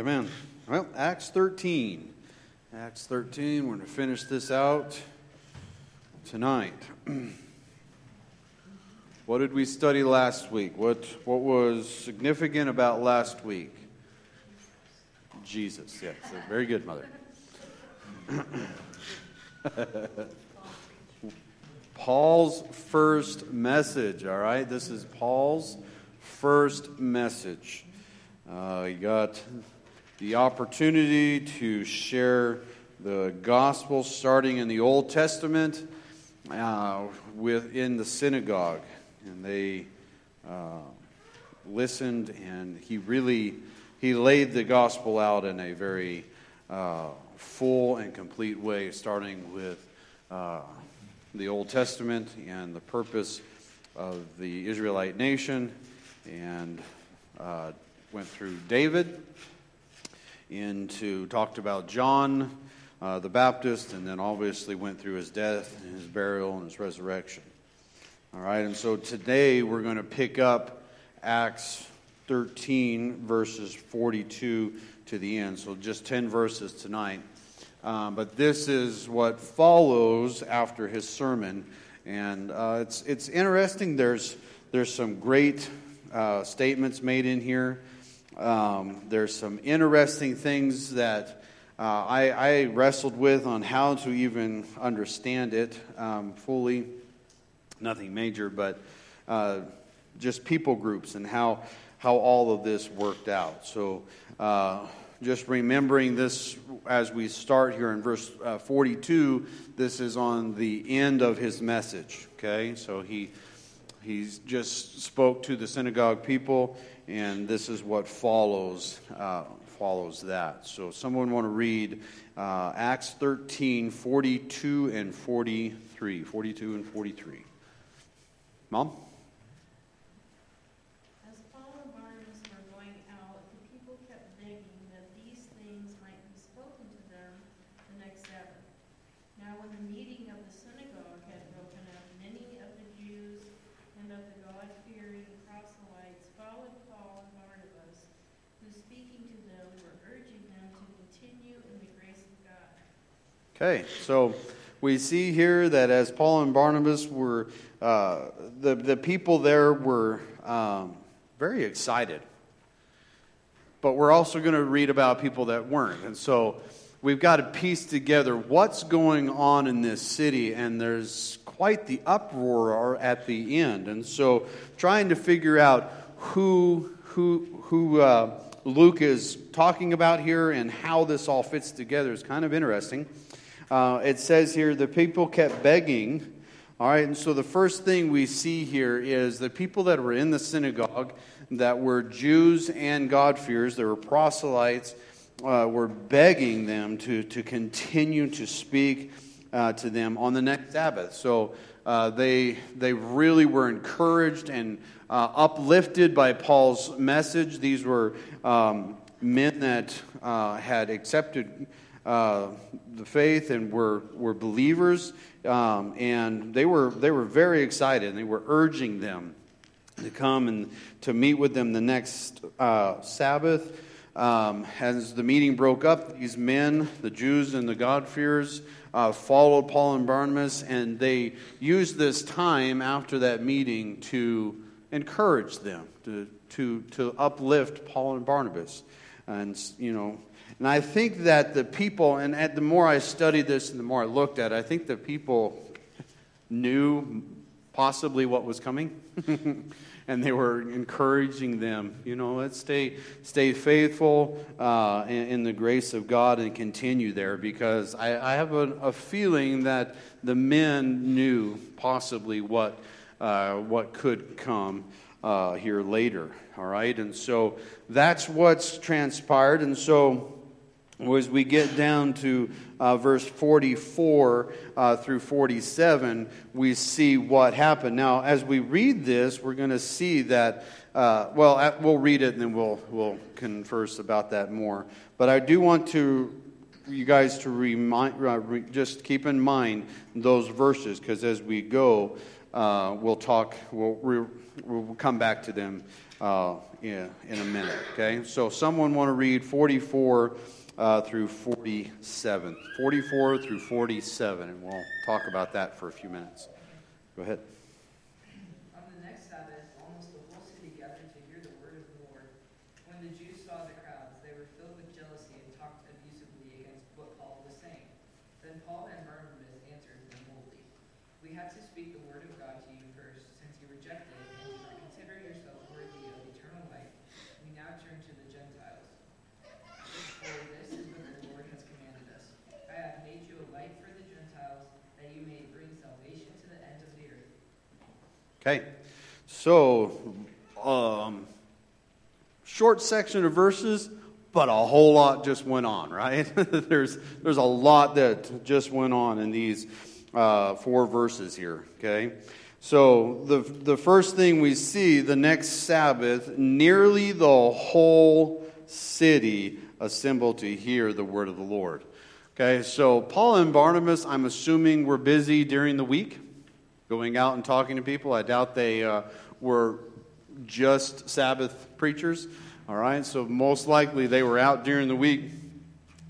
Amen. Well, Acts 13. Acts 13, we're going to finish this out tonight. what did we study last week? What, what was significant about last week? Jesus, yes. Very good, Mother. Paul's first message, all right? This is Paul's first message. Uh, you got the opportunity to share the gospel starting in the Old Testament uh, within the synagogue. And they uh, listened, and he really he laid the gospel out in a very uh, full and complete way, starting with uh, the Old Testament and the purpose of the Israelite nation, and uh, went through David, into talked about John uh, the Baptist, and then obviously went through his death and his burial and his resurrection. All right, and so today we're going to pick up Acts 13, verses 42 to the end. So just 10 verses tonight. Um, but this is what follows after his sermon. And uh, it's, it's interesting. There's, there's some great uh, statements made in here. Um, there's some interesting things that uh, I, I, wrestled with on how to even understand it um, fully. Nothing major, but uh, just people groups and how, how all of this worked out. So, uh, just remembering this as we start here in verse uh, 42 this is on the end of his message okay so he he's just spoke to the synagogue people and this is what follows uh, follows that. So someone want to read uh, acts 13 42 and 43 42 and 43 mom Okay, so we see here that as Paul and Barnabas were, uh, the, the people there were um, very excited. But we're also going to read about people that weren't. And so we've got to piece together what's going on in this city, and there's quite the uproar at the end. And so trying to figure out who, who, who uh, Luke is talking about here and how this all fits together is kind of interesting uh, it says here the people kept begging. All right, and so the first thing we see here is the people that were in the synagogue that were Jews and God-fearers, they were proselytes, uh, were begging them to, to continue to speak uh, to them on the next Sabbath. So uh, they, they really were encouraged and uh, uplifted by Paul's message. These were um, men that uh, had accepted uh, the faith and were, were believers. Um, and they were, they were very excited and they were urging them to come and to meet with them the next uh, Sabbath. Um, as the meeting broke up, these men, the Jews and the God-fearers, uh, followed Paul and Barnabas, and they used this time after that meeting to encourage them, to, to, to uplift Paul and Barnabas. And, you know, and I think that the people, and the more I studied this and the more I looked at it, I think the people knew possibly what was coming. and they were encouraging them, you know, let's stay, stay faithful uh, in, in, the grace of God and continue there because I, I have a, a, feeling that the men knew possibly what, uh, what could come uh, here later. All right, and so that's what's transpired. And so as we get down to uh, verse 44 uh, through 47, we see what happened. Now, as we read this, we're going to see that, uh, well, we'll read it and then we'll, we'll converse about that more. But I do want to you guys to remind, uh, re, just keep in mind those verses because as we go, uh, we'll talk, we'll, we'll come back to them uh, in a minute. Okay? So, someone want to read 44 uh, through 47. 44 through 47, and we'll talk about that for a few minutes. Go ahead. Okay, so um, short section of verses, but a whole lot just went on, right? there's there's a lot that just went on in these uh, four verses here. Okay, so the the first thing we see the next Sabbath, nearly the whole city assembled to hear the word of the Lord. Okay, so Paul and Barnabas, I'm assuming, were busy during the week going out and talking to people. I doubt they uh, were just Sabbath preachers. All right, so most likely they were out during the week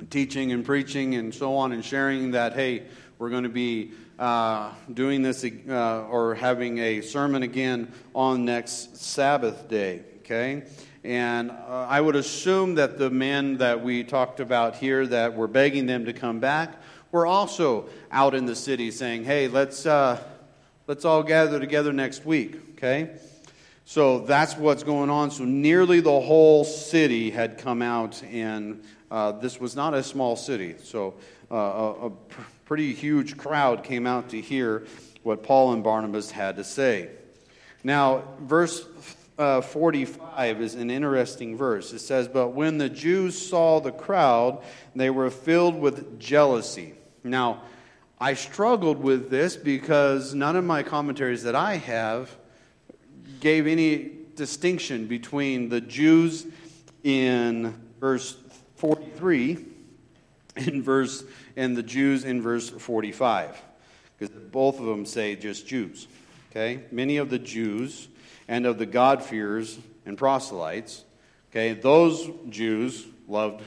teaching and preaching and so on and sharing that, hey, we're going to be uh, doing this uh, or having a sermon again on next Sabbath day. Okay? And uh, I would assume that the men that we talked about here that were begging them to come back were also out in the city saying, hey, let's, uh, Let's all gather together next week, okay? So that's what's going on. So nearly the whole city had come out, and uh, this was not a small city. So uh, a, a pr- pretty huge crowd came out to hear what Paul and Barnabas had to say. Now, verse uh, 45 is an interesting verse. It says, But when the Jews saw the crowd, they were filled with jealousy. Now, I struggled with this because none of my commentaries that I have gave any distinction between the Jews in verse 43 and verse and the Jews in verse 45 because both of them say just Jews. Okay? Many of the Jews and of the God-fearers and proselytes, okay, those Jews loved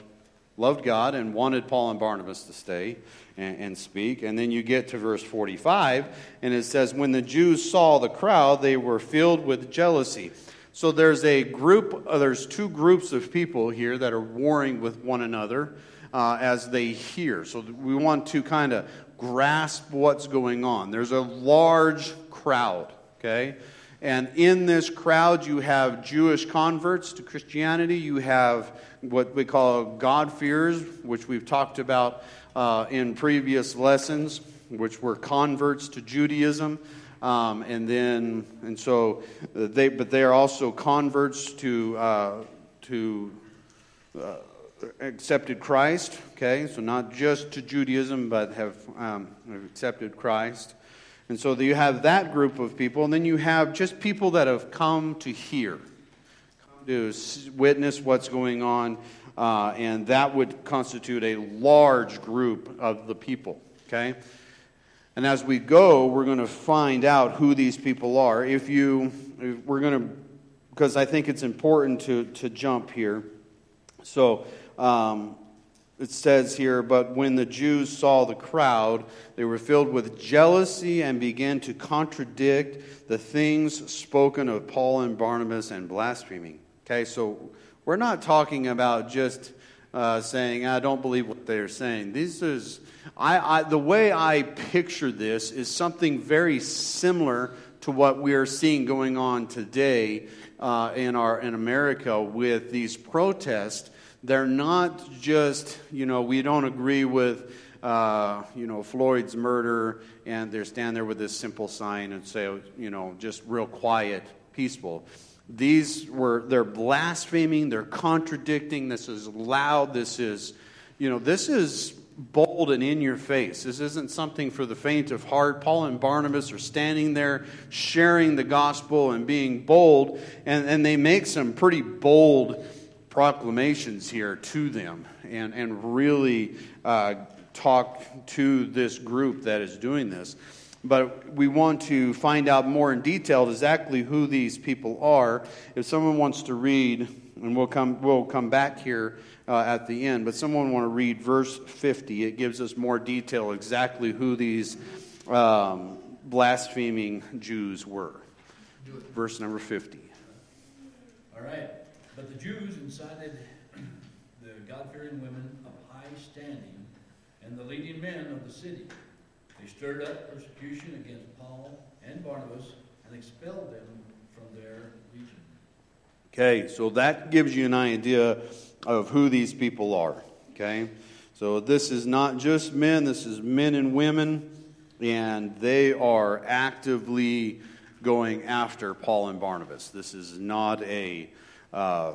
loved God and wanted Paul and Barnabas to stay and, and, speak. And then you get to verse 45, and it says, When the Jews saw the crowd, they were filled with jealousy. So there's a group, uh, there's two groups of people here that are warring with one another uh, as they hear. So we want to kind of grasp what's going on. There's a large crowd, okay? And in this crowd, you have Jewish converts to Christianity, you have what we call God-fearers, which we've talked about uh, in previous lessons, which were converts to Judaism. Um, and then, and so they, but they are also converts to, uh, to uh, accepted Christ, okay? So not just to Judaism, but have, um, have accepted Christ. And so you have that group of people, and then you have just people that have come to hear, to witness what's going on uh, and that would constitute a large group of the people, okay? And as we go, we're going to find out who these people are. If you, if we're going to, because I think it's important to, to jump here. So um, it says here, but when the Jews saw the crowd, they were filled with jealousy and began to contradict the things spoken of Paul and Barnabas and blaspheming. Okay, so we're not talking about just uh, saying, I don't believe what they're saying. This is, I, I, the way I picture this is something very similar to what we are seeing going on today uh, in, our, in America with these protests. They're not just, you know, we don't agree with, uh, you know, Floyd's murder, and they're stand there with this simple sign and say, you know, just real quiet, peaceful. These were, they're blaspheming, they're contradicting. This is loud. This is, you know, this is bold and in your face. This isn't something for the faint of heart. Paul and Barnabas are standing there sharing the gospel and being bold, and, and they make some pretty bold proclamations here to them and, and really uh, talk to this group that is doing this. But we want to find out more in detail exactly who these people are. If someone wants to read, and we'll come, we'll come back here uh, at the end, but someone want to read verse 50, it gives us more detail exactly who these um, blaspheming Jews were. Verse number 50. All right. But the Jews incited the God fearing women of high standing and the leading men of the city. They stirred up persecution against Paul and Barnabas and expelled them from their region. Okay, so that gives you an idea of who these people are. Okay, so this is not just men, this is men and women, and they are actively going after Paul and Barnabas. This is not a uh,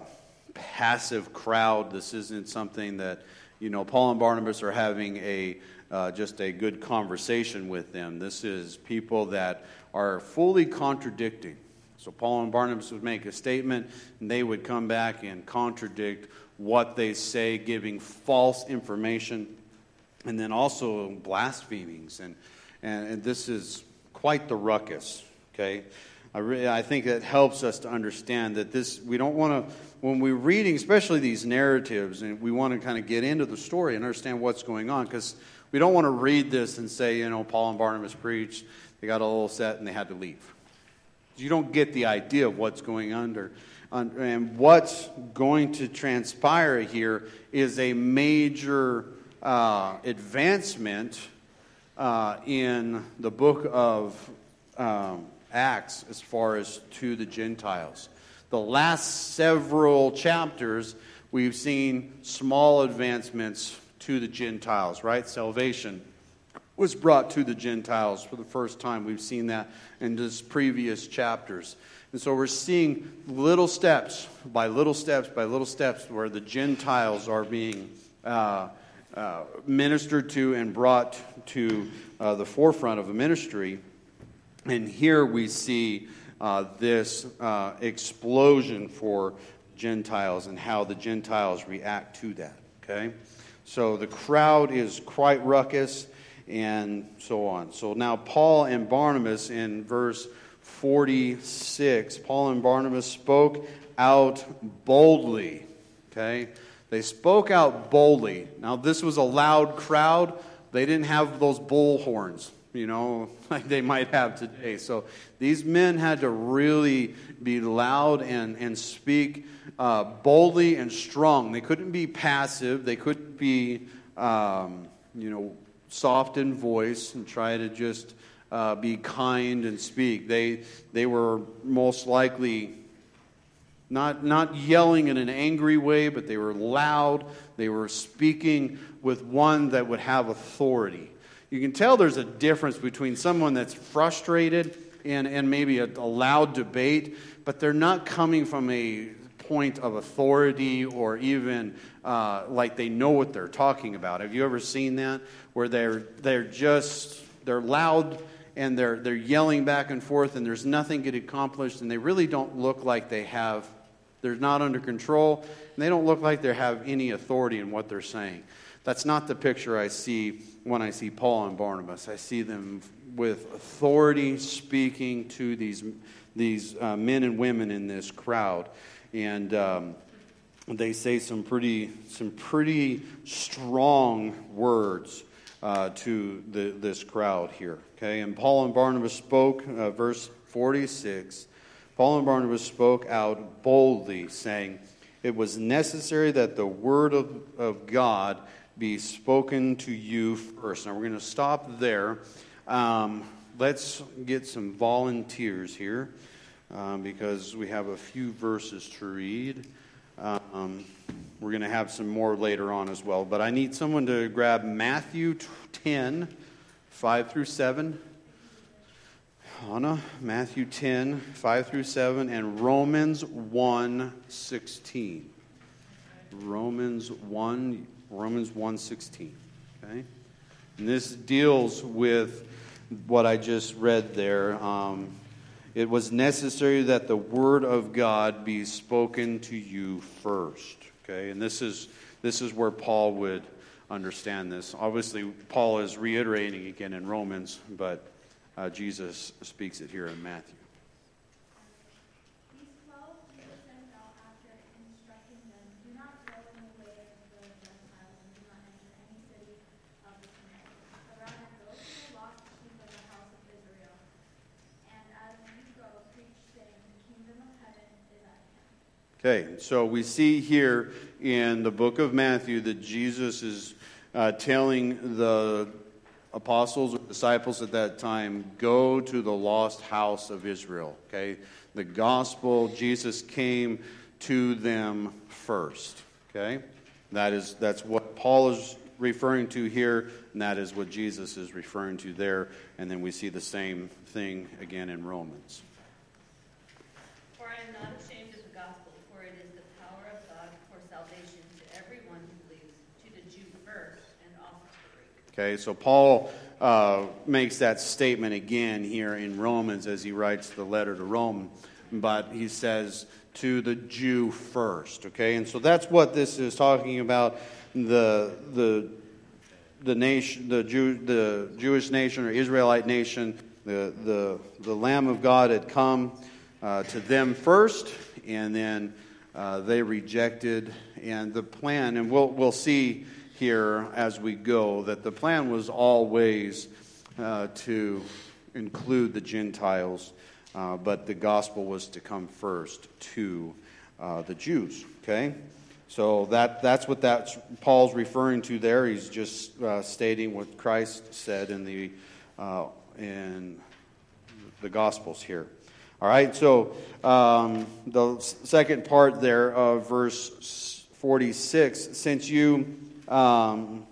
passive crowd. This isn't something that, you know, Paul and Barnabas are having a uh, just a good conversation with them. This is people that are fully contradicting. So Paul and Barnabas would make a statement, and they would come back and contradict what they say, giving false information, and then also blasphemings. And, and, and this is quite the ruckus, okay? I, really, I think it helps us to understand that this, we don't want to, when we're reading, especially these narratives, and we want to kind of get into the story and understand what's going on, because we don't want to read this and say, you know, Paul and Barnabas preached, they got a little set, and they had to leave. You don't get the idea of what's going under. And what's going to transpire here is a major uh, advancement uh, in the book of um, Acts as far as to the Gentiles. The last several chapters, we've seen small advancements to the Gentiles, right? Salvation was brought to the Gentiles for the first time. We've seen that in these previous chapters. And so we're seeing little steps by little steps by little steps where the Gentiles are being uh, uh, ministered to and brought to uh, the forefront of a ministry. And here we see uh, this uh, explosion for Gentiles and how the Gentiles react to that. Okay? So the crowd is quite ruckus and so on. So now Paul and Barnabas in verse 46, Paul and Barnabas spoke out boldly. Okay? They spoke out boldly. Now, this was a loud crowd. They didn't have those bull horns, you know, like they might have today. So these men had to really be loud and, and speak uh, boldly and strong. They couldn't be passive. They couldn't be, um, you know, soft in voice and try to just uh, be kind and speak. They, they were most likely not, not yelling in an angry way, but they were loud. They were speaking with one that would have authority. You can tell there's a difference between someone that's frustrated and, and maybe a, a loud debate, but they're not coming from a point of authority or even uh, like they know what they're talking about. Have you ever seen that? Where they're, they're just, they're loud and they're, they're yelling back and forth and there's nothing get accomplished and they really don't look like they have they're not under control and they don't look like they have any authority in what they're saying that's not the picture i see when i see paul and barnabas i see them with authority speaking to these, these uh, men and women in this crowd and um, they say some pretty, some pretty strong words uh, to the, this crowd here. Okay, and Paul and Barnabas spoke, uh, verse 46. Paul and Barnabas spoke out boldly, saying, It was necessary that the word of, of God be spoken to you first. Now we're going to stop there. Um, let's get some volunteers here um, because we have a few verses to read. Um, we're going to have some more later on as well. But I need someone to grab Matthew 10, 5 through 7. Anna, Matthew 10, 5 through 7, and Romans 1, 16. Romans 1, Romans 1, 16. Okay? And this deals with what I just read there. Um, it was necessary that the word of God be spoken to you first. Okay, and this is this is where Paul would understand this. Obviously, Paul is reiterating again in Romans, but uh, Jesus speaks it here in Matthew. These twelve Jesus sent out after instructing them, Do not go in the way of the Gentiles, and do not enter any city of the Samaritans, but rather go to the lost sheep of the house of Israel. And as you go, preach, saying, The kingdom of heaven is at hand. Okay, so we see here in the book of Matthew that Jesus is uh, telling the apostles or disciples at that time, go to the lost house of Israel. Okay, the gospel, Jesus came to them first. Okay, that is that's what Paul is referring to here, and that is what Jesus is referring to there. And then we see the same thing again in Romans. For I am not ashamed of the gospel, for it is the power of God for salvation to everyone who believes, to the Jew first, and also to the Greek. Okay, so Paul uh, makes that statement again here in Romans as he writes the letter to Rome, but he says to the Jew first. Okay, and so that's what this is talking about the the the nation, the Jew, the Jewish nation or Israelite nation. The the the Lamb of God had come uh, to them first, and then uh, they rejected. And the plan, and we'll we'll see here as we go that the plan was always uh, to include the Gentiles, uh, but the gospel was to come first to uh, the Jews. Okay, so that that's what that's Paul's referring to there. He's just uh, stating what Christ said in the uh, in the Gospels here. All right, so um, the second part there of verse 46 since you um,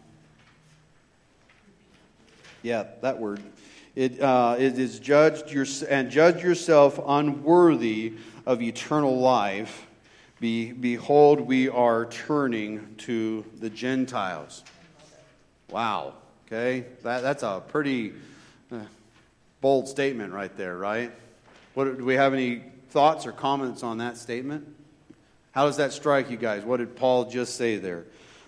yeah, that word. It, uh, it is judged your, and judge yourself unworthy of eternal life. Be, behold, we are turning to the Gentiles. Wow. Okay, that, that's a pretty uh, bold statement right there, right? What, do we have any thoughts or comments on that statement? How does that strike you guys? What did Paul just say there?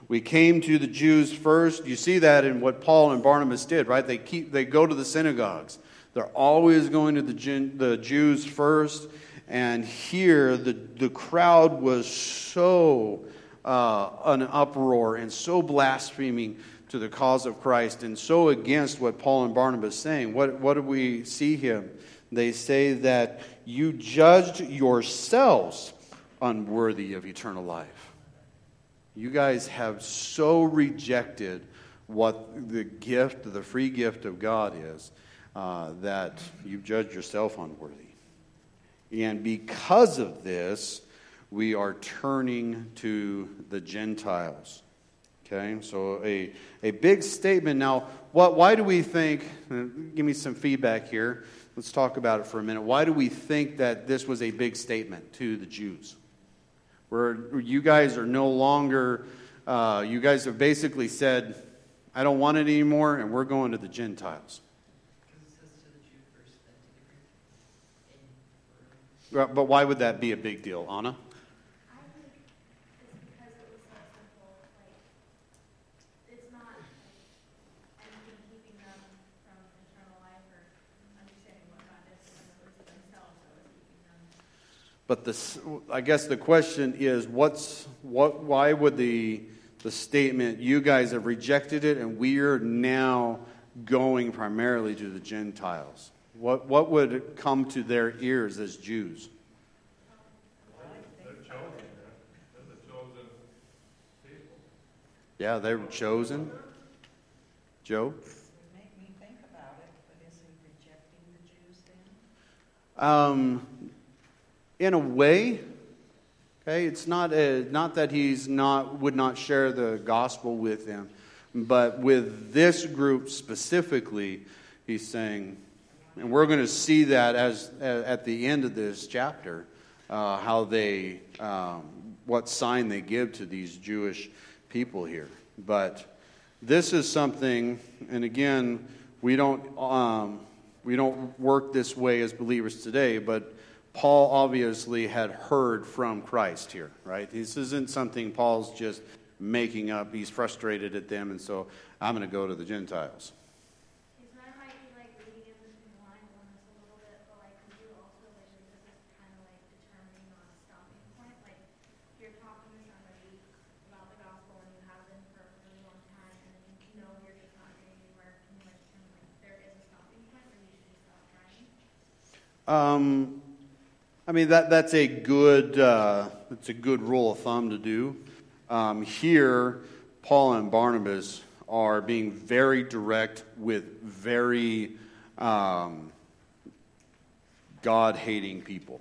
We came to the Jews first. You see that in what Paul and Barnabas did, right? They keep they go to the synagogues. They're always going to the, the Jews first. And here, the, the crowd was so uh, an uproar and so blaspheming to the cause of Christ and so against what Paul and Barnabas saying. What, what do we see here? They say that you judged yourselves unworthy of eternal life. You guys have so rejected what the gift, the free gift of God is, uh, that you judge yourself unworthy. And because of this, we are turning to the Gentiles. Okay, so a, a big statement. Now, what, why do we think, give me some feedback here. Let's talk about it for a minute. Why do we think that this was a big statement to the Jews? Where you guys are no longer, uh, you guys have basically said, I don't want it anymore, and we're going to the Gentiles. But why would that be a big deal, Anna? But the, I guess the question is, what's, what, why would the, the statement, you guys have rejected it and we're now going primarily to the Gentiles? What, what would come to their ears as Jews? They're chosen. They're the chosen people. Yeah, they were chosen. Joe? Make me think about it, but is he rejecting the Jews then? Um, in a way. Okay, it's not, a, not that he's not, would not share the gospel with them, but with this group specifically, he's saying, and we're going to see that as at the end of this chapter, uh, how they, um, what sign they give to these Jewish people here. But this is something, and again, we don't um, we don't work this way as believers today, but Paul obviously had heard from Christ here, right? This isn't something Paul's just making up. He's frustrated at them, and so I'm going to go to the Gentiles. Um, I mean that that's a good uh, that's a good rule of thumb to do. Um, here, Paul and Barnabas are being very direct with very um, God hating people.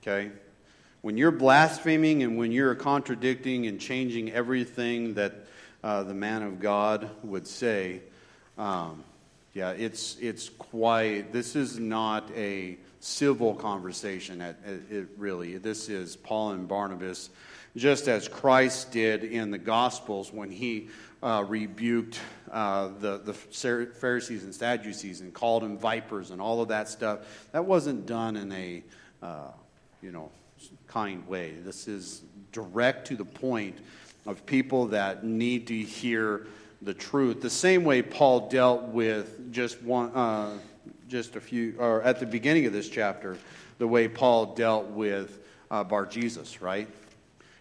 Okay? When you're blaspheming and when you're contradicting and changing everything that uh, the man of God would say, um, yeah, it's, it's quite, this is not a civil conversation, at, it really. This is Paul and Barnabas, just as Christ did in the Gospels when he uh, rebuked uh, the, the Pharisees and Sadducees and called them vipers and all of that stuff. That wasn't done in a, uh, you know, kind way. This is direct to the point of people that need to hear the truth. The same way Paul dealt with just one, uh, just a few, or at the beginning of this chapter, the way Paul dealt with uh, Bar Jesus, right?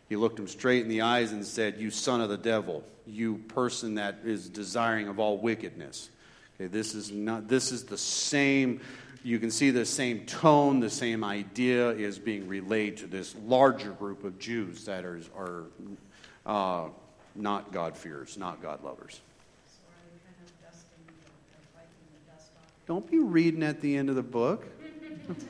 He looked him straight in the eyes and said, You son of the devil, you person that is desiring of all wickedness. Okay, this is not this is the same you can see the same tone, the same idea is being relayed to this larger group of Jews that are, are uh, not God-fearers, not God lovers. Don't be reading at the end of the book.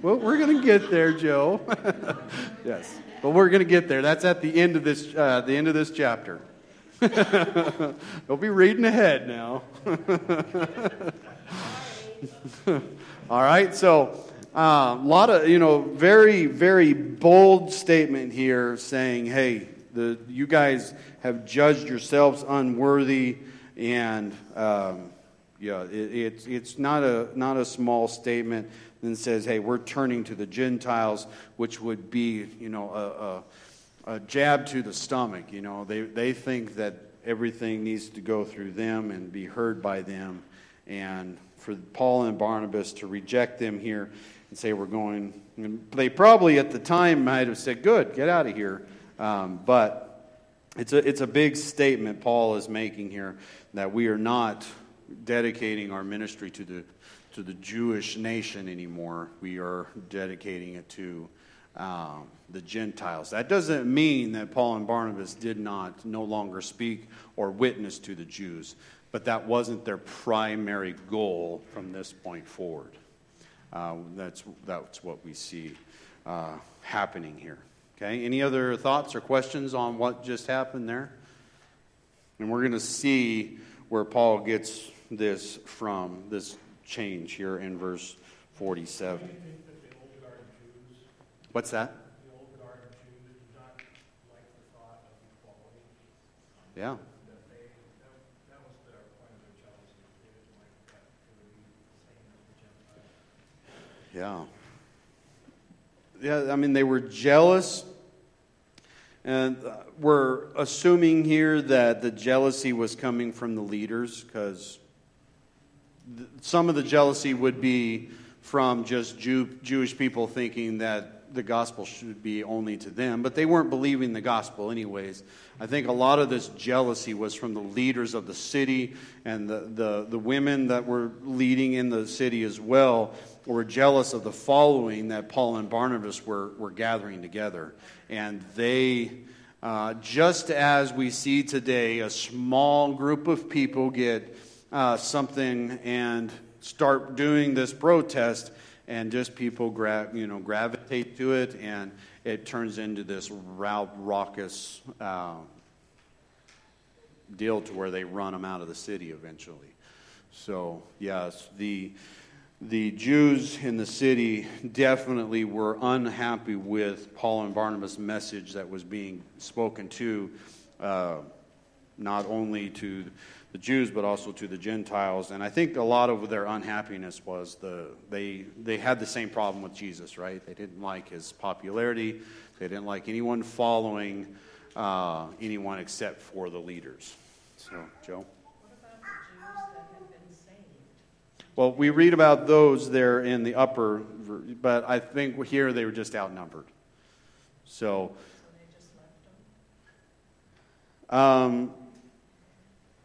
well, we're going to get there, Joe. yes, but we're going to get there. That's at the end of this, uh, the end of this chapter. Don't be reading ahead now. All right, so a uh, lot of you know very very bold statement here saying, hey, the you guys have judged yourselves unworthy, and um, yeah, it, it's it's not a not a small statement. Then says, hey, we're turning to the Gentiles, which would be you know a, a, a jab to the stomach. You know, they they think that everything needs to go through them and be heard by them, and for Paul and Barnabas to reject them here and say, We're going. They probably at the time might have said, Good, get out of here. Um, but it's a, it's a big statement Paul is making here that we are not dedicating our ministry to the, to the Jewish nation anymore. We are dedicating it to um, the Gentiles. That doesn't mean that Paul and Barnabas did not no longer speak or witness to the Jews but that wasn't their primary goal from this point forward. Uh, that's, that's what we see uh, happening here. Okay, any other thoughts or questions on what just happened there? And we're going to see where Paul gets this from, this change here in verse 47. What's that? Yeah. Yeah. Yeah, I mean, they were jealous. And uh, we're assuming here that the jealousy was coming from the leaders because some of the jealousy would be from just Jew, Jewish people thinking that the gospel should be only to them, but they weren't believing the gospel anyways. I think a lot of this jealousy was from the leaders of the city and the, the, the women that were leading in the city as well were jealous of the following that Paul and Barnabas were, were gathering together. And they, uh, just as we see today, a small group of people get uh, something and start doing this protest, and just people gra- you know, gravitate to it, and it turns into this raucous uh, deal to where they run them out of the city eventually. So, yes, the the Jews in the city definitely were unhappy with Paul and Barnabas' message that was being spoken to, uh, not only to the Jews but also to the Gentiles. And I think a lot of their unhappiness was the they they had the same problem with Jesus, right? They didn't like his popularity. They didn't like anyone following uh, anyone except for the leaders. So, Joe. Well, we read about those there in the upper, but I think here they were just outnumbered. So, um,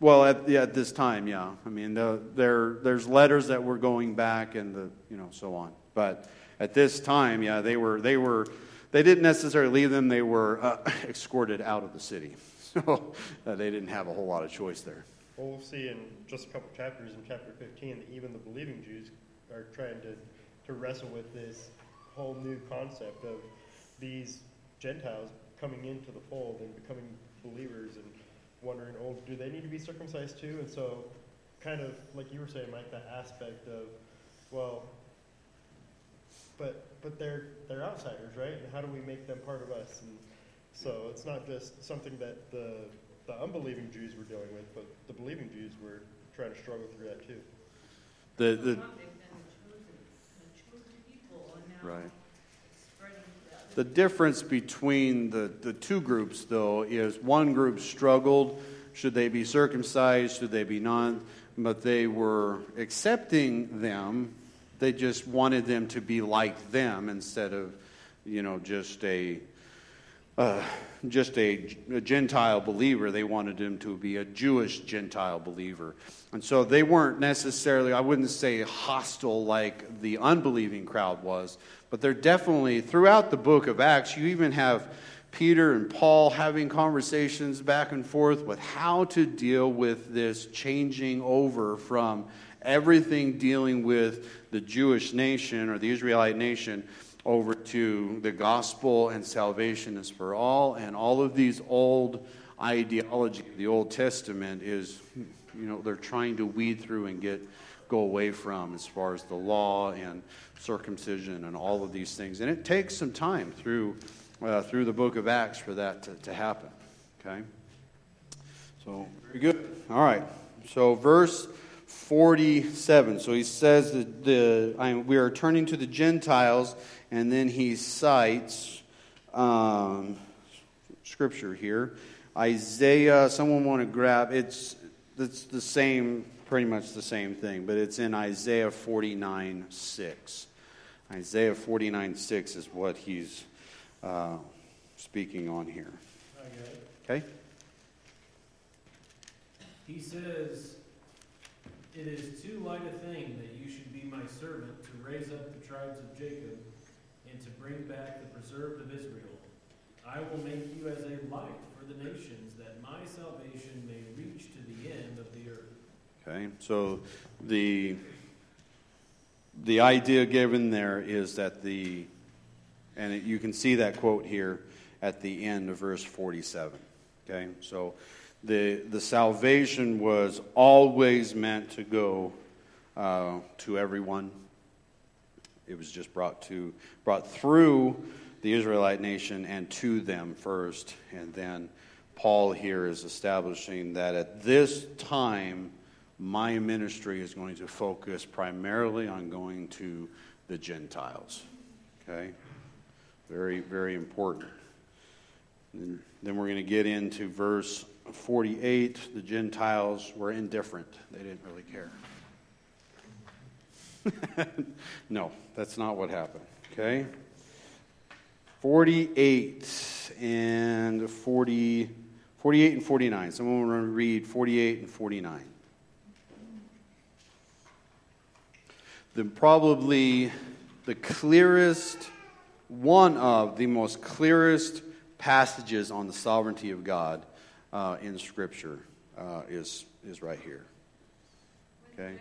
well, at, yeah, at this time, yeah. I mean, the, there, there's letters that were going back and the, you know, so on. But at this time, yeah, they were, they were, they didn't necessarily leave them, they were uh, escorted out of the city. So uh, they didn't have a whole lot of choice there. Well, we'll see in just a couple chapters in chapter 15 that even the believing Jews are trying to, to wrestle with this whole new concept of these Gentiles coming into the fold and becoming believers and wondering, oh, do they need to be circumcised too? And so, kind of like you were saying, Mike, that aspect of, well, but but they're they're outsiders, right? And how do we make them part of us? And so it's not just something that the the unbelieving Jews were dealing with, but the believing Jews were trying to struggle through that too. The, the, right. The difference between the, the two groups, though, is one group struggled. Should they be circumcised? Should they be not? But they were accepting them. They just wanted them to be like them instead of, you know, just a uh, just a, a, Gentile believer. They wanted him to be a Jewish Gentile believer. And so they weren't necessarily, I wouldn't say hostile like the unbelieving crowd was, but they're definitely, throughout the book of Acts, you even have Peter and Paul having conversations back and forth with how to deal with this changing over from everything dealing with the Jewish nation or the Israelite nation over to the gospel and salvation is for all. And all of these old ideology, the Old Testament is, you know, they're trying to weed through and get go away from as far as the law and circumcision and all of these things. And it takes some time through uh, through the book of Acts for that to, to happen. Okay? So, very good. All right. So, verse 47. So he says that the, I, we are turning to the Gentiles and then he cites um, scripture here. Isaiah, someone want to grab it's it's the same, pretty much the same thing, but it's in Isaiah 49 6. Isaiah 49 6 is what he's uh, speaking on here. Okay? He says, It is too light a thing that you should be my servant to raise up the tribes of Jacob and to bring back the preserved of Israel. I will make you as a light for the nations, that my salvation may reach to the end of the earth. Okay, so the the idea given there is that the and it, you can see that quote here at the end of verse 47. Okay, so the the salvation was always meant to go uh, to everyone. It was just brought to brought through the Israelite nation and to them first, and then Paul here is establishing that at this time my ministry is going to focus primarily on going to the Gentiles. Okay? Very, very important. And then we're going to get into verse 48. The Gentiles were indifferent, they didn't really care. no, that's not what happened. Okay? 48 and 40, 48 and 49. Someone want to read 48 and 49. The probably the clearest, one of the most clearest passages on the sovereignty of God uh, in Scripture uh, is, is right here. Okay?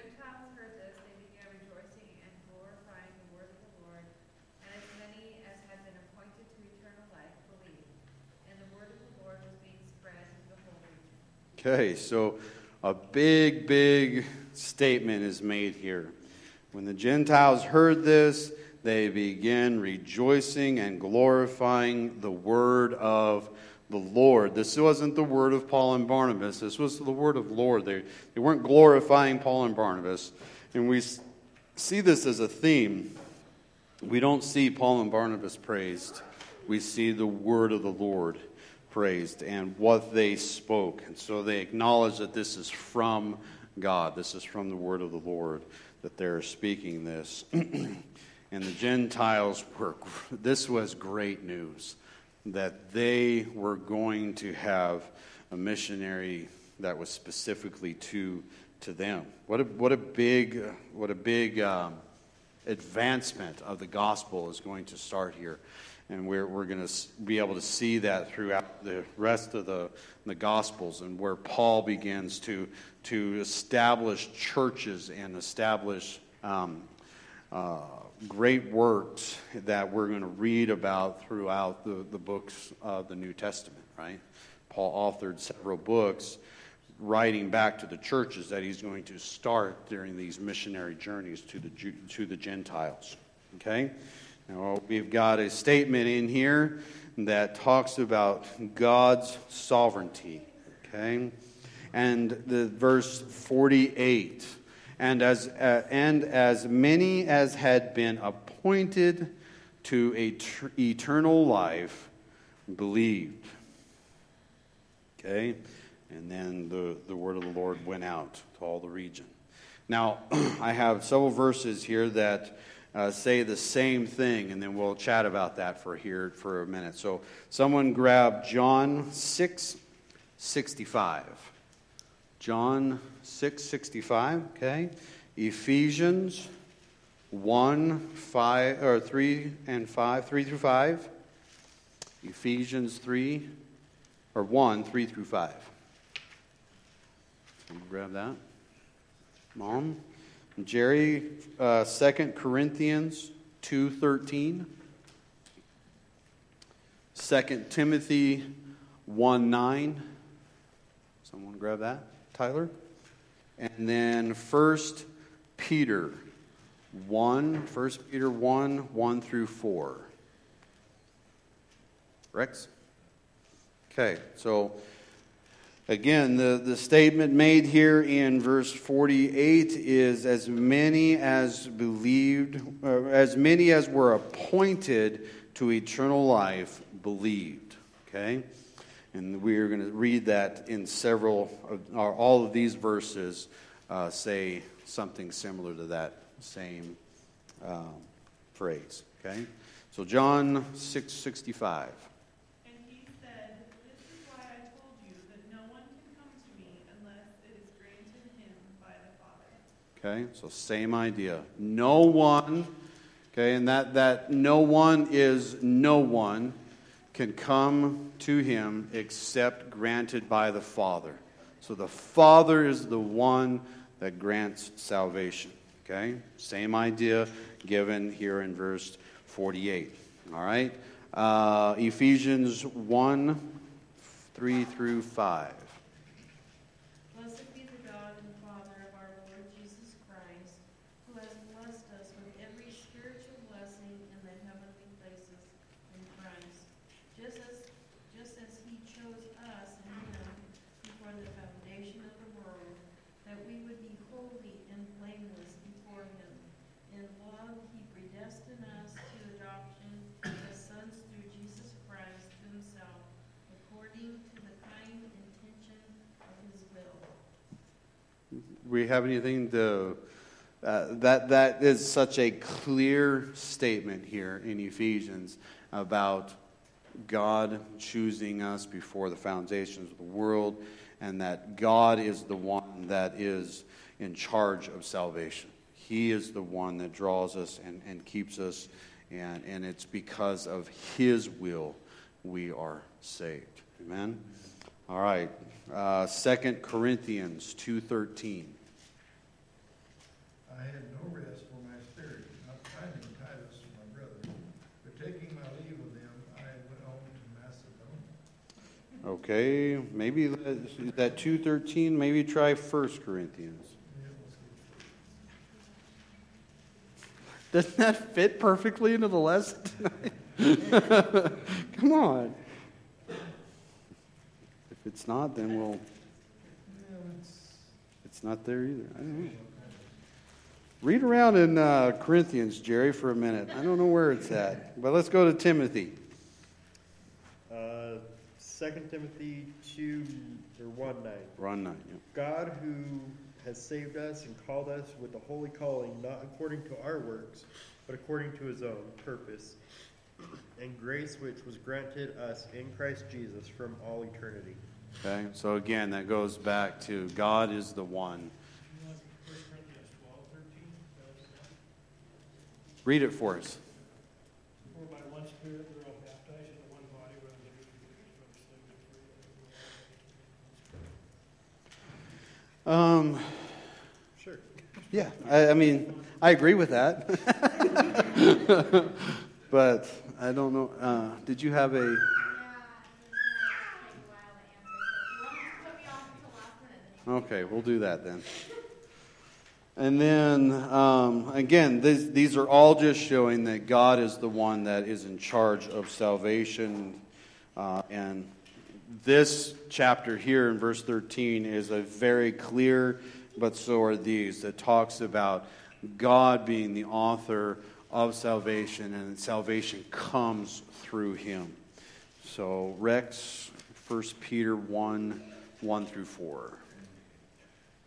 Okay, so a big, big statement is made here. When the Gentiles heard this, they began rejoicing and glorifying the word of the Lord. This wasn't the word of Paul and Barnabas. This was the word of Lord. They, they weren't glorifying Paul and Barnabas. And we see this as a theme. We don't see Paul and Barnabas praised. We see the word of the Lord praised and what they spoke. And so they acknowledge that this is from God, this is from the word of the Lord, that they're speaking this. and the Gentiles were, this was great news that they were going to have a missionary that was specifically to to them. What a what a big what a big um, advancement of the gospel is going to start here. And we're, we're going to be able to see that throughout the rest of the, the Gospels and where Paul begins to, to establish churches and establish um, uh, great works that we're going to read about throughout the, the books of the New Testament, right? Paul authored several books writing back to the churches that he's going to start during these missionary journeys to the, to the Gentiles. Okay? Now, we've got a statement in here that talks about God's sovereignty. Okay? And the verse 48 and as, uh, and as many as had been appointed to a tr- eternal life believed. Okay? And then the, the word of the Lord went out to all the region. Now, I have several verses here that uh, say the same thing, and then we'll chat about that for here for a minute. So, someone grab John 6 65. John 6 65, okay? Ephesians 1 5 or 3 and 5, 3 through 5. Ephesians 3 or 1 3 through 5. grab that. Mom. Jerry, uh, 2 Corinthians 2.13. 2 Timothy 1 9. Someone grab that? Tyler? And then 1 Peter 1, 1 Peter 1, 1 through 4. Rex? Okay, so Again, the, the statement made here in verse 48 is as many as believed, uh, as many as were appointed to eternal life believed. Okay? And we are going to read that in several, or all of these verses uh, say something similar to that same um, phrase. Okay? So, John 6 65. Okay, so same idea. No one, okay, and that, that no one is no one can come to him except granted by the Father. So the Father is the one that grants salvation. Okay, same idea given here in verse 48. All right, uh, Ephesians 1 3 through 5. We have anything to uh, that that is such a clear statement here in Ephesians about God choosing us before the foundations of the world, and that God is the one that is in charge of salvation. He is the one that draws us and, and keeps us, and, and it's because of His will we are saved. Amen. All right. Uh, 2 Corinthians 2.13. I had no rest for my spirit, not finding Titus my brother, but taking my leave of them, I went on to Macedonia. Okay, maybe that, that 213, maybe try 1 Corinthians. Doesn't that fit perfectly into the lesson tonight? Come on. If it's not, then we'll. It's not there either. I don't know. Read around in uh, Corinthians, Jerry, for a minute. I don't know where it's at, but let's go to Timothy. 2 Timothy 2 or 1 9. 1 9, yeah. God who has saved us and called us with a holy calling, not according to our works, but according to his own purpose and grace which was granted us in Christ Jesus from all eternity. Okay, so again, that goes back to God is the one Read it for us. For by one Spirit we're all baptized into one body, whether there be Jews or slaves, Um, Sure. yeah, I, I mean, I agree with that. but I don't know. Uh, did you have a. Yeah, this might take a while to answer, so if you want to just put me off until last minute, then you Okay, we'll do that then. And then, um, again, these, these are all just showing that God is the one that is in charge of salvation. Uh, and this chapter here in verse 13 is a very clear, but so are these, that talks about God being the author of salvation, and salvation comes through him. So, Rex, 1 Peter 1 1 through 4.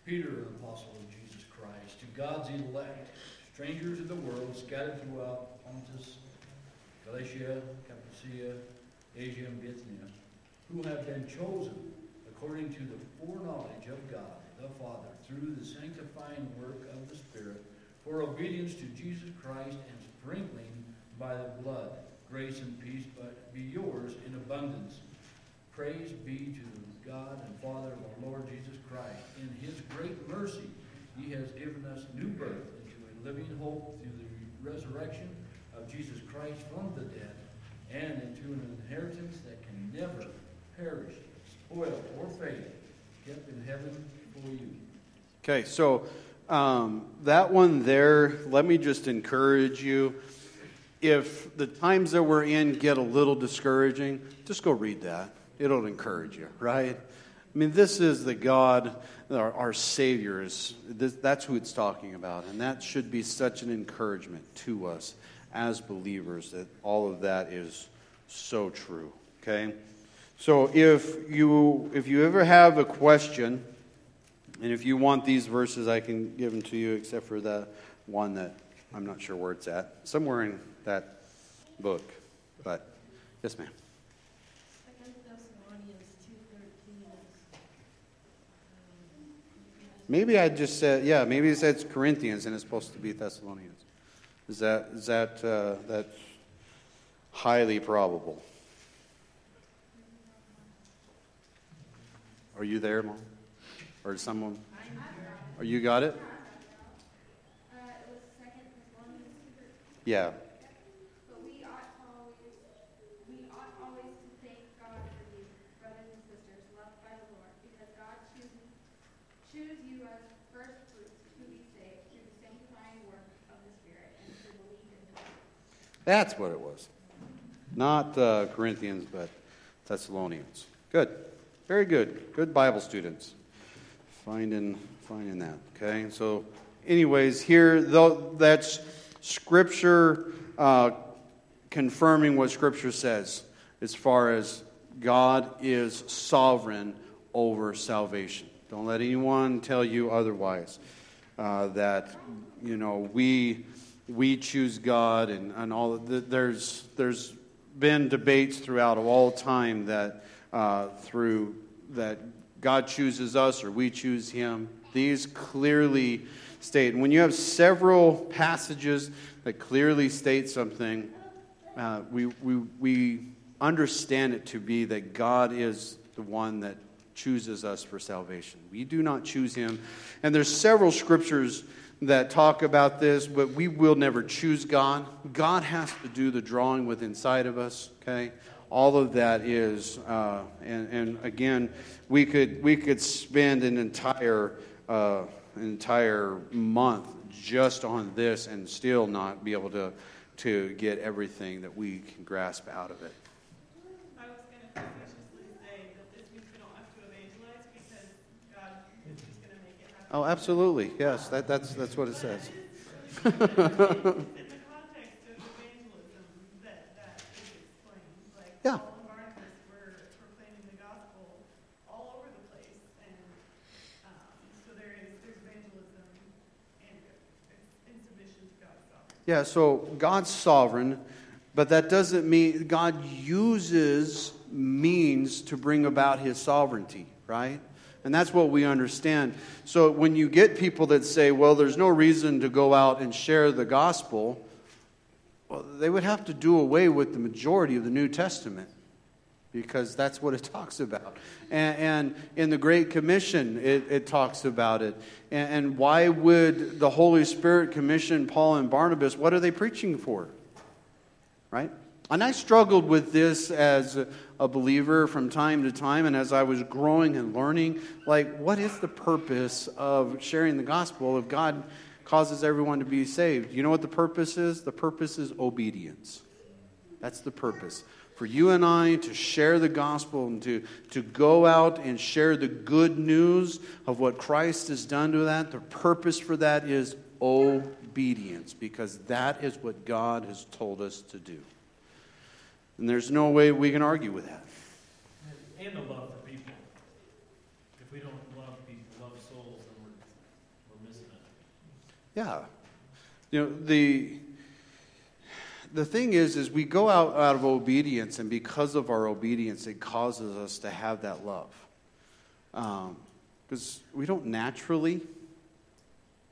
Peter, an apostle of Jesus Christ, to God's elect, strangers in the world, scattered throughout Pontus, Galatia, Cappadocia, Asia, and Bithynia, who have been chosen according to the foreknowledge of God the Father, through the sanctifying work of the Spirit, for obedience to Jesus Christ and sprinkling by the blood. Grace and peace but be yours in abundance. Praise be to God and Father of our Lord Jesus Christ. In his great mercy, he has given us new birth into a living hope through the resurrection of Jesus Christ from the dead, and into an inheritance that can never perish, or fade, kept in heaven for you. Okay, so um, that one there, let me just encourage you. If the times that we're in get a little discouraging, just go read that. It'll encourage you, right? I mean, this is the God, our, our Savior. Is, that's who it's talking about. And that should be such an encouragement to us as believers that all of that is so true, okay? So if you, if you ever have a question, and if you want these verses, I can give them to you, except for the one that I'm not sure where it's at. Somewhere in that book. But, yes, ma'am. Maybe I just said, yeah, maybe it says Corinthians and it's supposed to be Thessalonians. Is that, is that, uh, that's highly probable? Are you there, Mom? Or someone? Or you got it? Yeah. That's what it was. Not uh, Corinthians, but Thessalonians. Good. Very good. Good Bible students. Finding, finding that. Okay. So, anyways, here though that's Scripture uh, confirming what Scripture says as far as God is sovereign over salvation. Don't let anyone tell you otherwise. Uh, that you know we we choose God and, and all the, there's there's been debates throughout of all time that uh, through that God chooses us or we choose Him. These clearly state. When you have several passages that clearly state something, uh, we, we, we understand it to be that God is the one that chooses us for salvation. We do not choose Him. And there's several scriptures that talk about this, but we will never choose God. God has to do the drawing within inside of us, okay? All of that is, uh, and, and again, we could, we could spend an entire, uh, entire month just on this and still not be able to, to get everything that we can grasp out of it. I was going to say that this means we don't have to evangelize because God is just going to make it happen. Oh, absolutely. Yes, that, that's, that's what it says. sovereignty. Yeah, so God's sovereign, but that doesn't mean God uses means to bring about his sovereignty, right? And that's what we understand. So when you get people that say, well, there's no reason to go out and share the gospel, they would have to do away with the majority of the New Testament because that's what it talks about. And, and in the Great Commission, it, it talks about it. And, and why would the Holy Spirit commission Paul and Barnabas? What are they preaching for? Right? And I struggled with this as a believer from time to time, and as I was growing and learning, like, what is the purpose of sharing the gospel if God causes everyone to be saved? You know what the purpose is? The purpose is obedience. That's the purpose. For you and I to share the gospel and to, to go out and share the good news of what Christ has done to that, the purpose for that is obedience, because that is what God has told us to do. And there's no way we can argue with that. And the love for people. If we don't love people, love souls, then we're, we're missing it. Yeah. You know, the the thing is is we go out out of obedience and because of our obedience it causes us to have that love. Because um, we don't naturally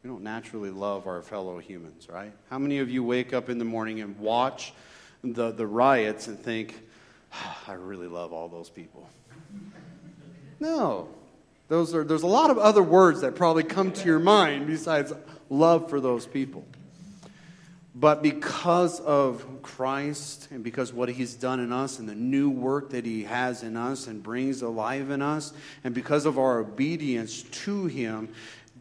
we don't naturally love our fellow humans right? How many of you wake up in the morning and watch the, the riots and think oh, i really love all those people? No those are, there's a lot of other words that probably come to your mind besides love for those people but because of Christ and because what he's done in us and the new work that he has in us and brings alive in us, and because of our obedience to him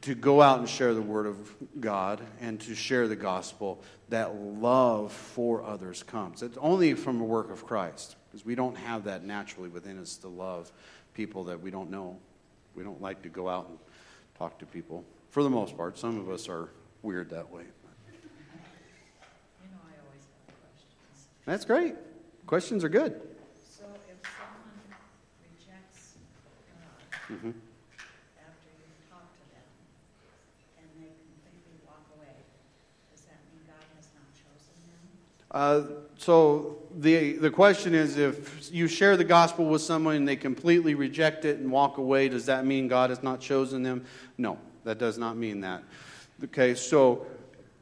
to go out and share the word of God and to share the gospel, that love for others comes. It's only from a work of Christ because we don't have that naturally within us to love people that we don't know. We don't like to go out and talk to people for the most part. Some of us are weird that way. You know, I always have questions. That's great. Questions are good. So if someone rejects God Mm-hmm. after you talk to them and they completely walk away, does that mean God has not chosen them? Uh, so the the question is, if you share the gospel with someone and they completely reject it and walk away, does that mean God has not chosen them? No, that does not mean that. Okay, so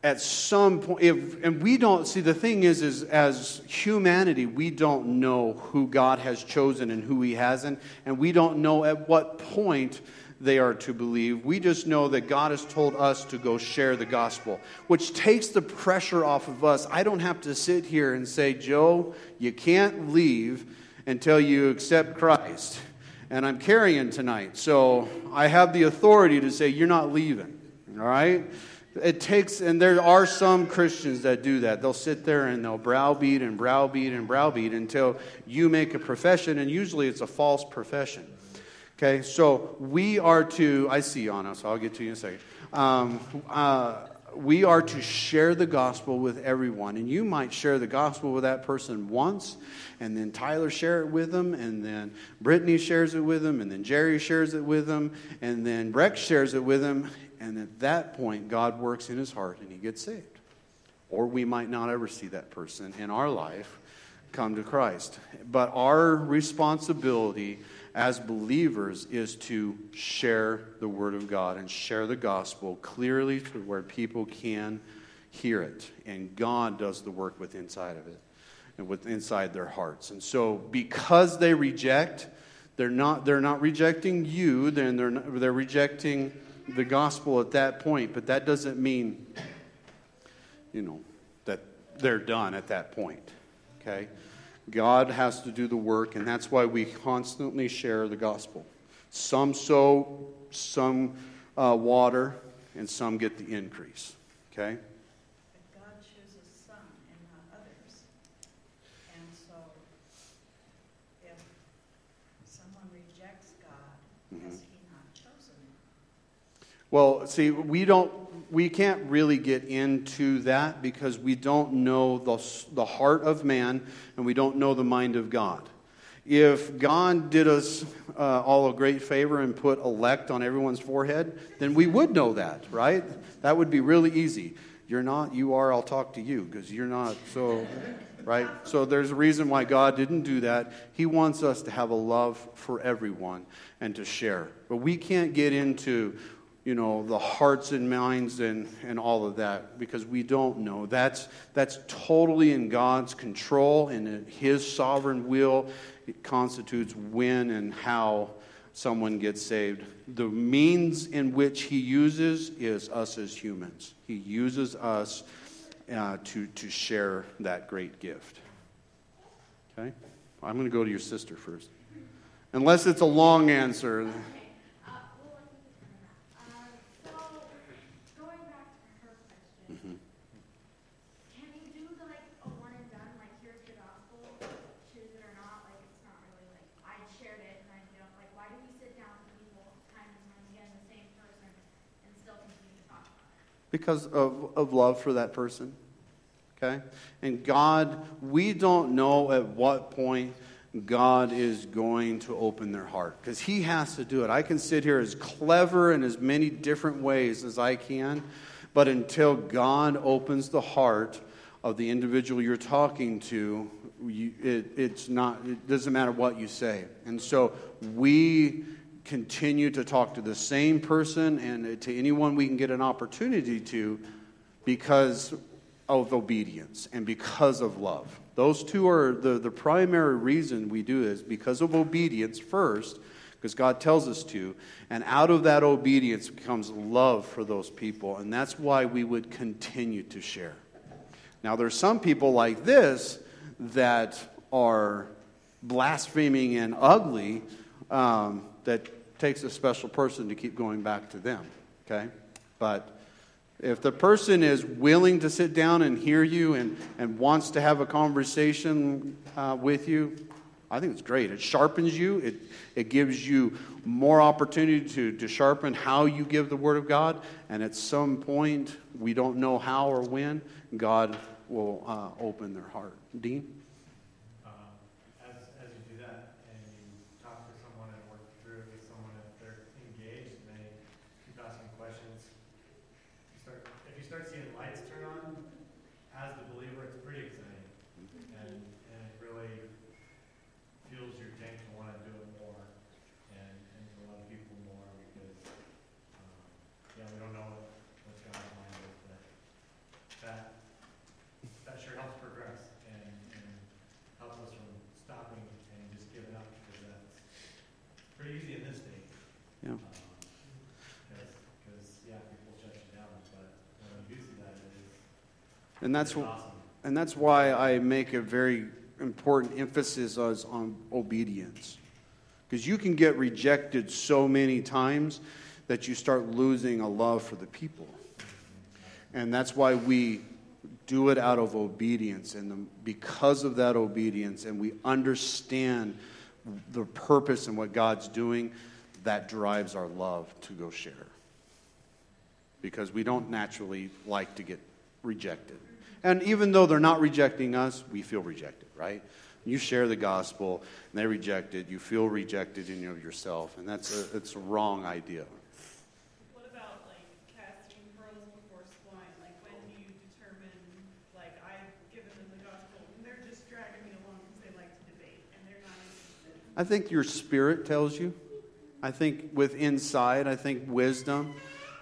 at some point if and we don't see the thing is is as humanity we don't know who god has chosen and who he hasn't and we don't know at what point they are to believe we just know that god has told us to go share the gospel which takes the pressure off of us i don't have to sit here and say joe you can't leave until you accept christ and i'm carrying tonight so i have the authority to say you're not leaving all right it takes, and there are some Christians that do that. They'll sit there and they'll browbeat and browbeat and browbeat until you make a profession, and usually it's a false profession. Okay, so we are to, I see you on us, I'll get to you in a second. Um, uh, we are to share the gospel with everyone. And you might share the gospel with that person once, and then Tyler share it with them, and then Brittany shares it with them, and then Jerry shares it with them, and then Breck shares it with them, and at that point, God works in his heart and he gets saved. Or we might not ever see that person in our life come to Christ. But our responsibility as believers is to share the Word of God and share the gospel clearly to where people can hear it. And God does the work with inside of it and with inside their hearts. And so, because they reject, they're not, they're not rejecting you, then they're, not, they're rejecting the gospel at that point, but that doesn't mean, you know, that they're done at that point. Okay? God has to do the work, and that's why we constantly share the gospel. Some sow, some uh, water, and some get the increase. Okay? But God chooses some and not others. And so, if someone rejects God, Mhm. has He not chosen? Well, see, we don't, we can't really get into that because we don't know the, the heart of man and we don't know the mind of God. If God did us uh, all a great favor and put elect on everyone's forehead, then we would know that, right? That would be really easy. You're not, you are, I'll talk to you because you're not, so, right? So there's a reason why God didn't do that. He wants us to have a love for everyone and to share. But we can't get into you know, the hearts and minds and, and all of that because we don't know. That's, that's totally in God's control and His sovereign will. It constitutes when and how someone gets saved. The means in which He uses is us as humans. He uses us uh, to, to share that great gift. Okay? I'm going to go to your sister first. Unless it's a long answer. Okay, uh, well, I think it's coming back. Um, so, going back to her question, Mhm. can you do the, like, a one and done, like, here's the gospel, choose it or not, like, it's not really like, I shared it and I, you know, like, why do we sit down with people time and time again, the same person, and still continue to talk about it? Because of, of love for that person. Okay? And God, we don't know at what point God is going to open their heart because He has to do it. I can sit here as clever in as many different ways as I can, but until God opens the heart of the individual you're talking to, you, it, it's not, it doesn't matter what you say. And so we continue to talk to the same person and to anyone we can get an opportunity to because of obedience and because of love. Those two are the, the primary reason we do this because of obedience first, because God tells us to. And out of that obedience comes love for those people. And that's why we would continue to share. Now, there's some people like this that are blaspheming and ugly um, that takes a special person to keep going back to them. Okay? But if the person is willing to sit down and hear you and, and wants to have a conversation uh, with you, I think it's great. It sharpens you, it, it gives you more opportunity to, to sharpen how you give the Word of God. And at some point, we don't know how or when, God will uh, open their heart. Dean? Um, as, as you do that and you talk to someone and work through it with someone, if they're engaged and they keep asking questions, you start, if you start seeing lights turn on, as the believer, it's pretty exciting. And, and it really fuels your tank to want to do it more and, and to love people more because, um, yeah, we don't know what's God's mind is, but that, that sure helps progress and, and helps us from stopping and just giving up because that's pretty easy in this state. Yeah. Because, yeah, people shut you down, but when you do see that, it is And that's, and that's why I make a very important emphasis as on obedience. Because you can get rejected so many times that you start losing a love for the people. And that's why we do it out of obedience. And the, because of that obedience, and we understand the purpose and what God's doing, that drives our love to go share. Because we don't naturally like to get rejected. And even though they're not rejecting us, we feel rejected, right? You share the gospel, and they reject it. You feel rejected in yourself, and that's a, it's a wrong idea. What about like casting pearls before swine? Like when do you determine, like I've given them the gospel and they're just dragging me along because they like to debate and they're not interested? I think your spirit tells you. I think with insight, I think wisdom.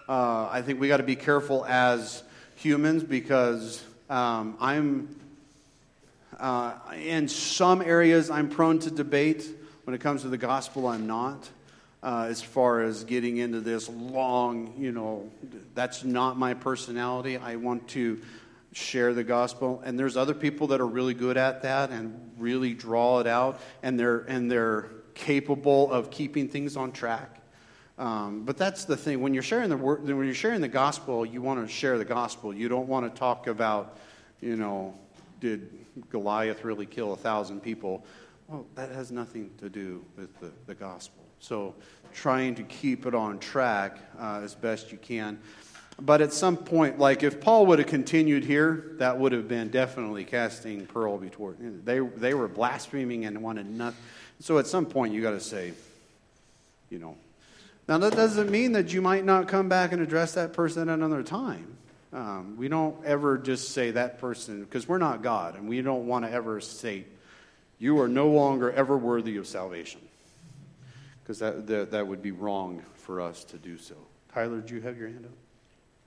Uh, I think we got to be careful as humans because um, I'm, uh, in some areas, I'm prone to debate. When it comes to the gospel, I'm not. Uh, as far as getting into this long, you know, that's not my personality. I want to share the gospel, and there's other people that are really good at that and really draw it out, and they're and they're capable of keeping things on track. Um, but that's the thing when you're sharing the word, when you're sharing the gospel, you want to share the gospel. You don't want to talk about, you know, did Goliath really kill a thousand people? Well, that has nothing to do with the, the gospel. So, trying to keep it on track uh, as best you can. But at some point, like if Paul would have continued here, that would have been definitely casting pearl before. They, they were blaspheming and wanted nothing. So at some point, you got to say, you know. Now, that doesn't mean that you might not come back and address that person at another time. Um, we don't ever just say that person, because we're not God, and we don't want to ever say, you are no longer ever worthy of salvation. Because that, that, that would be wrong for us to do so. Tyler, do you have your hand up?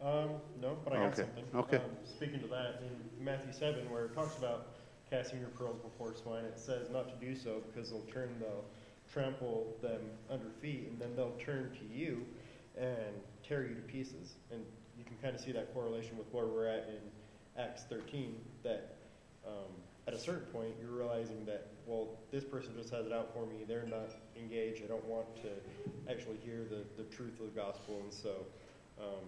Um, no, but I got Okay, something. okay. Um, speaking to that, in Matthew 7, where it talks about casting your pearls before swine, it says not to do so because they'll turn, they'll trample them under feet, and then they'll turn to you and tear you to pieces. And you can kind of see that correlation with where we're at in Acts 13, that um, at a certain point, you're realizing that, well, this person just has it out for me. They're not engaged. I don't want to actually hear the, the truth of the gospel. And so, um,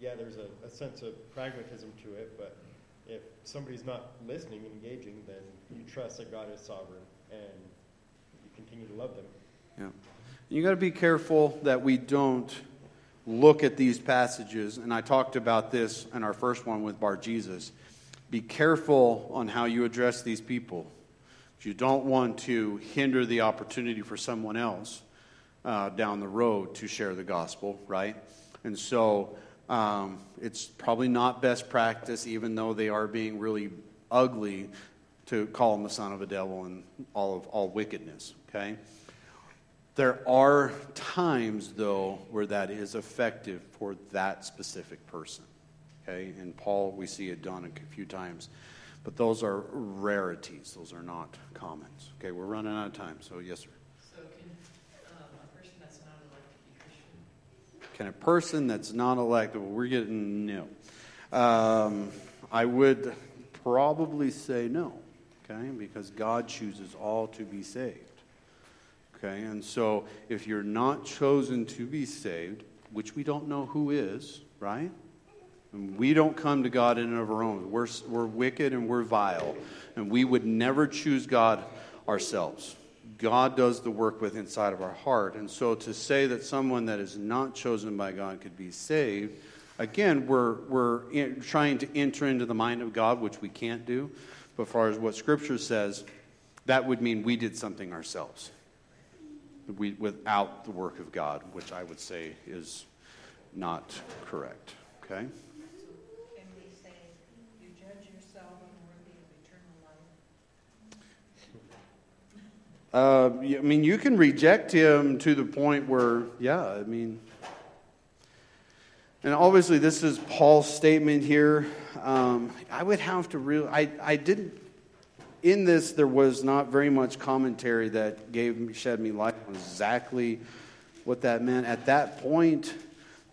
yeah, there's a, a sense of pragmatism to it, but if somebody's not listening and engaging, then you trust that God is sovereign and you continue to love them. Yeah. You got to be careful that we don't look at these passages, and I talked about this in our first one with Bar Jesus. Be careful on how you address these people. You don't want to hinder the opportunity for someone else uh, down the road to share the gospel, right? And so um, it's probably not best practice, even though they are being really ugly, to call him the son of a devil and all of all wickedness. Okay. There are times, though, where that is effective for that specific person. Okay, and Paul, we see it done a few times, but those are rarities. Those are not commons. Okay, we're running out of time, so yes, sir. So can um, a person that's not elected be Can a person that's not electable, we're getting no. Um, I would probably say no. Okay, because God chooses all to be saved. Okay, and so if you're not chosen to be saved, which we don't know who is, right? And we don't come to God in and of our own. We're, we're wicked and we're vile, and we would never choose God ourselves. God does the work with inside of our heart. And so to say that someone that is not chosen by God could be saved, again, we're, we're in, trying to enter into the mind of God, which we can't do. But far as what Scripture says, that would mean we did something ourselves we, without the work of God, which I would say is not correct. Okay? So can we say, you judge yourself unworthy of eternal life? Uh, I mean, you can reject him to the point where, yeah, I mean. And obviously, this is Paul's statement here. Um, I would have to really, I, I didn't, in this, there was not very much commentary that gave me, shed me light on exactly what that meant. At that point,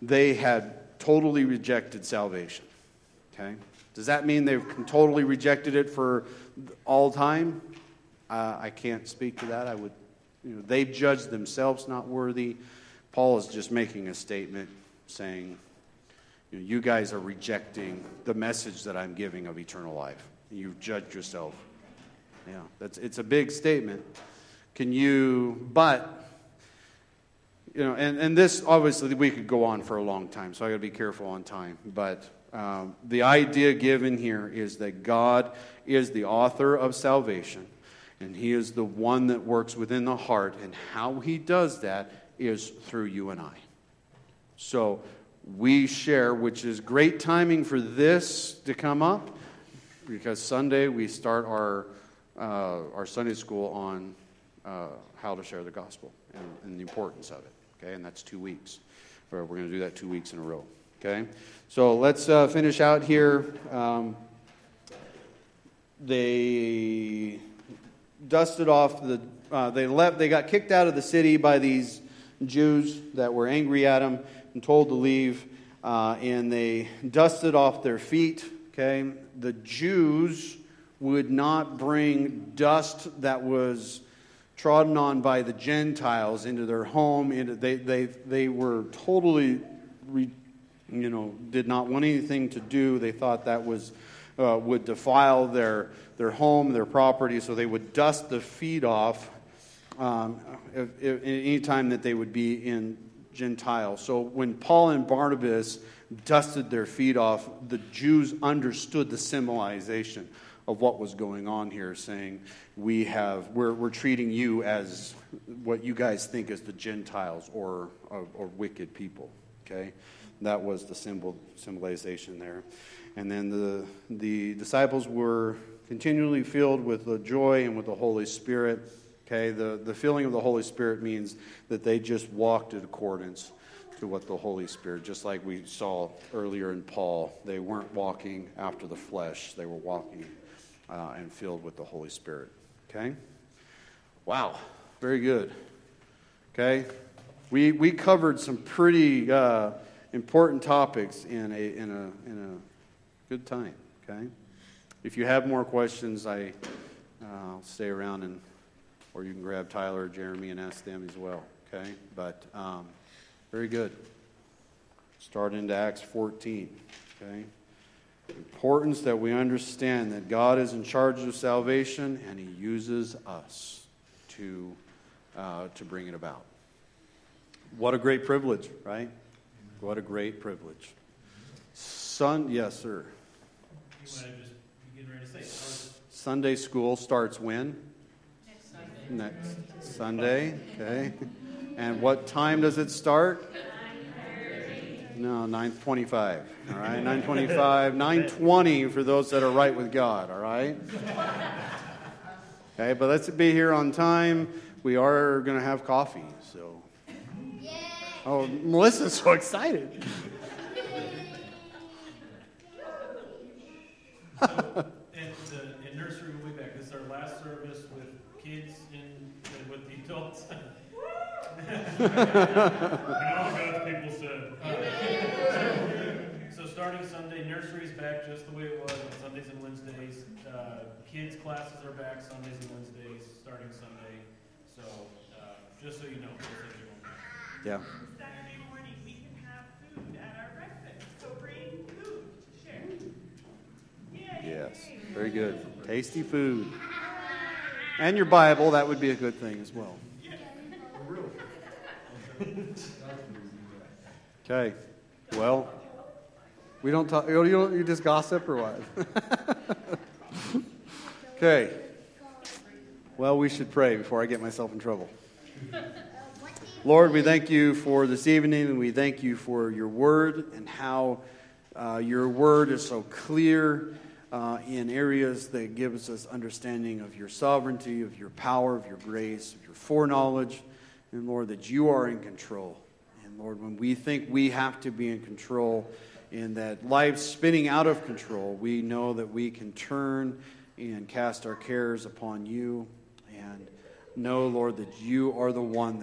they had totally rejected salvation. Okay? Does that mean they've totally rejected it for all time? I can't speak to that. I would, you know, they've judged themselves not worthy. Paul is just making a statement saying, you, know, you guys are rejecting the message that I'm giving of eternal life. You've judged yourself. Yeah, that's it's a big statement. Can you? But you know, and and this obviously we could go on for a long time, so I got to be careful on time. But um, the idea given here is that God is the author of salvation, and He is the one that works within the heart, and how He does that is through you and I. So we share, which is great timing for this to come up, because Sunday we start our uh, our Sunday school on uh, how to share the gospel and, and, the importance of it. Okay, and that's two weeks. We're going to do that two weeks in a row. Okay, so let's uh, finish out here. Um, they dusted off the. Uh, they left. They got kicked out of the city by these Jews that were angry at them and told to leave. Uh, and they dusted off their feet. Okay, the Jews would not bring dust that was trodden on by the Gentiles into their home. Into, they, they, they were totally, re, you know, did not want anything to do. They thought that was, uh, would defile their, their home, their property, so they would dust the feet off um, if, if, any time that they would be in Gentiles. So when Paul and Barnabas dusted their feet off, the Jews understood the symbolization of what was going on here, saying, we have, we're, we're treating you as what you guys think is the Gentiles or, or, or wicked people. Okay? That was the symbol, symbolization there. And then the, the disciples were continually filled with the joy and with the Holy Spirit. Okay, the, the filling of the Holy Spirit means that they just walked in accordance to what the Holy Spirit, just like we saw earlier in Paul, they weren't walking after the flesh, they were walking uh, and filled with the Holy Spirit. Okay? Wow, very good. Okay? We, we covered some pretty uh, important topics in a, in, a, in a good time. Okay? If you have more questions, I, uh, I'll stay around and, or you can grab Tyler or Jeremy and ask them as well. Okay? But um, very good. Start into Acts 14. Okay? Importance that we understand that God is in charge of salvation and He uses us to, uh, to bring it about. What a great privilege, right? What a great privilege. Son, yes, sir. Sunday school starts when? Next Sunday. Next Sunday, okay. And what time does it start? No, 9:25. All right, 9:25, 9:20 for those that are right with God. All right. Okay, but let's be here on time. We are going to have coffee, so. Oh, Melissa's so excited. So, at the, in nursery, be back. This is our last service with kids and, and with the adults. and all God's people said. So starting Sunday, nursery's back just the way it was on Sundays and Wednesdays. Uh, kids' classes are back Sundays and Wednesdays, starting Sunday. So, uh, just so you know. just so you know. Yeah. Saturday morning, we can have food at our breakfast, so bring food to share. Yay! Yes. Very good. Tasty food. And your Bible, that would be a good thing as well. Okay. Well, we don't talk. You, don't, you just gossip or what? okay. Well, we should pray before I get myself in trouble. Lord, we thank you for this evening, and we thank you for your word and how uh, your word is so clear uh, in areas that gives us understanding of your sovereignty, of your power, of your grace, of your foreknowledge, and Lord, that you are in control. And Lord, when we think we have to be in control, and that life's spinning out of control, we know that we can turn and cast our cares upon you and know, Lord, that you are the one that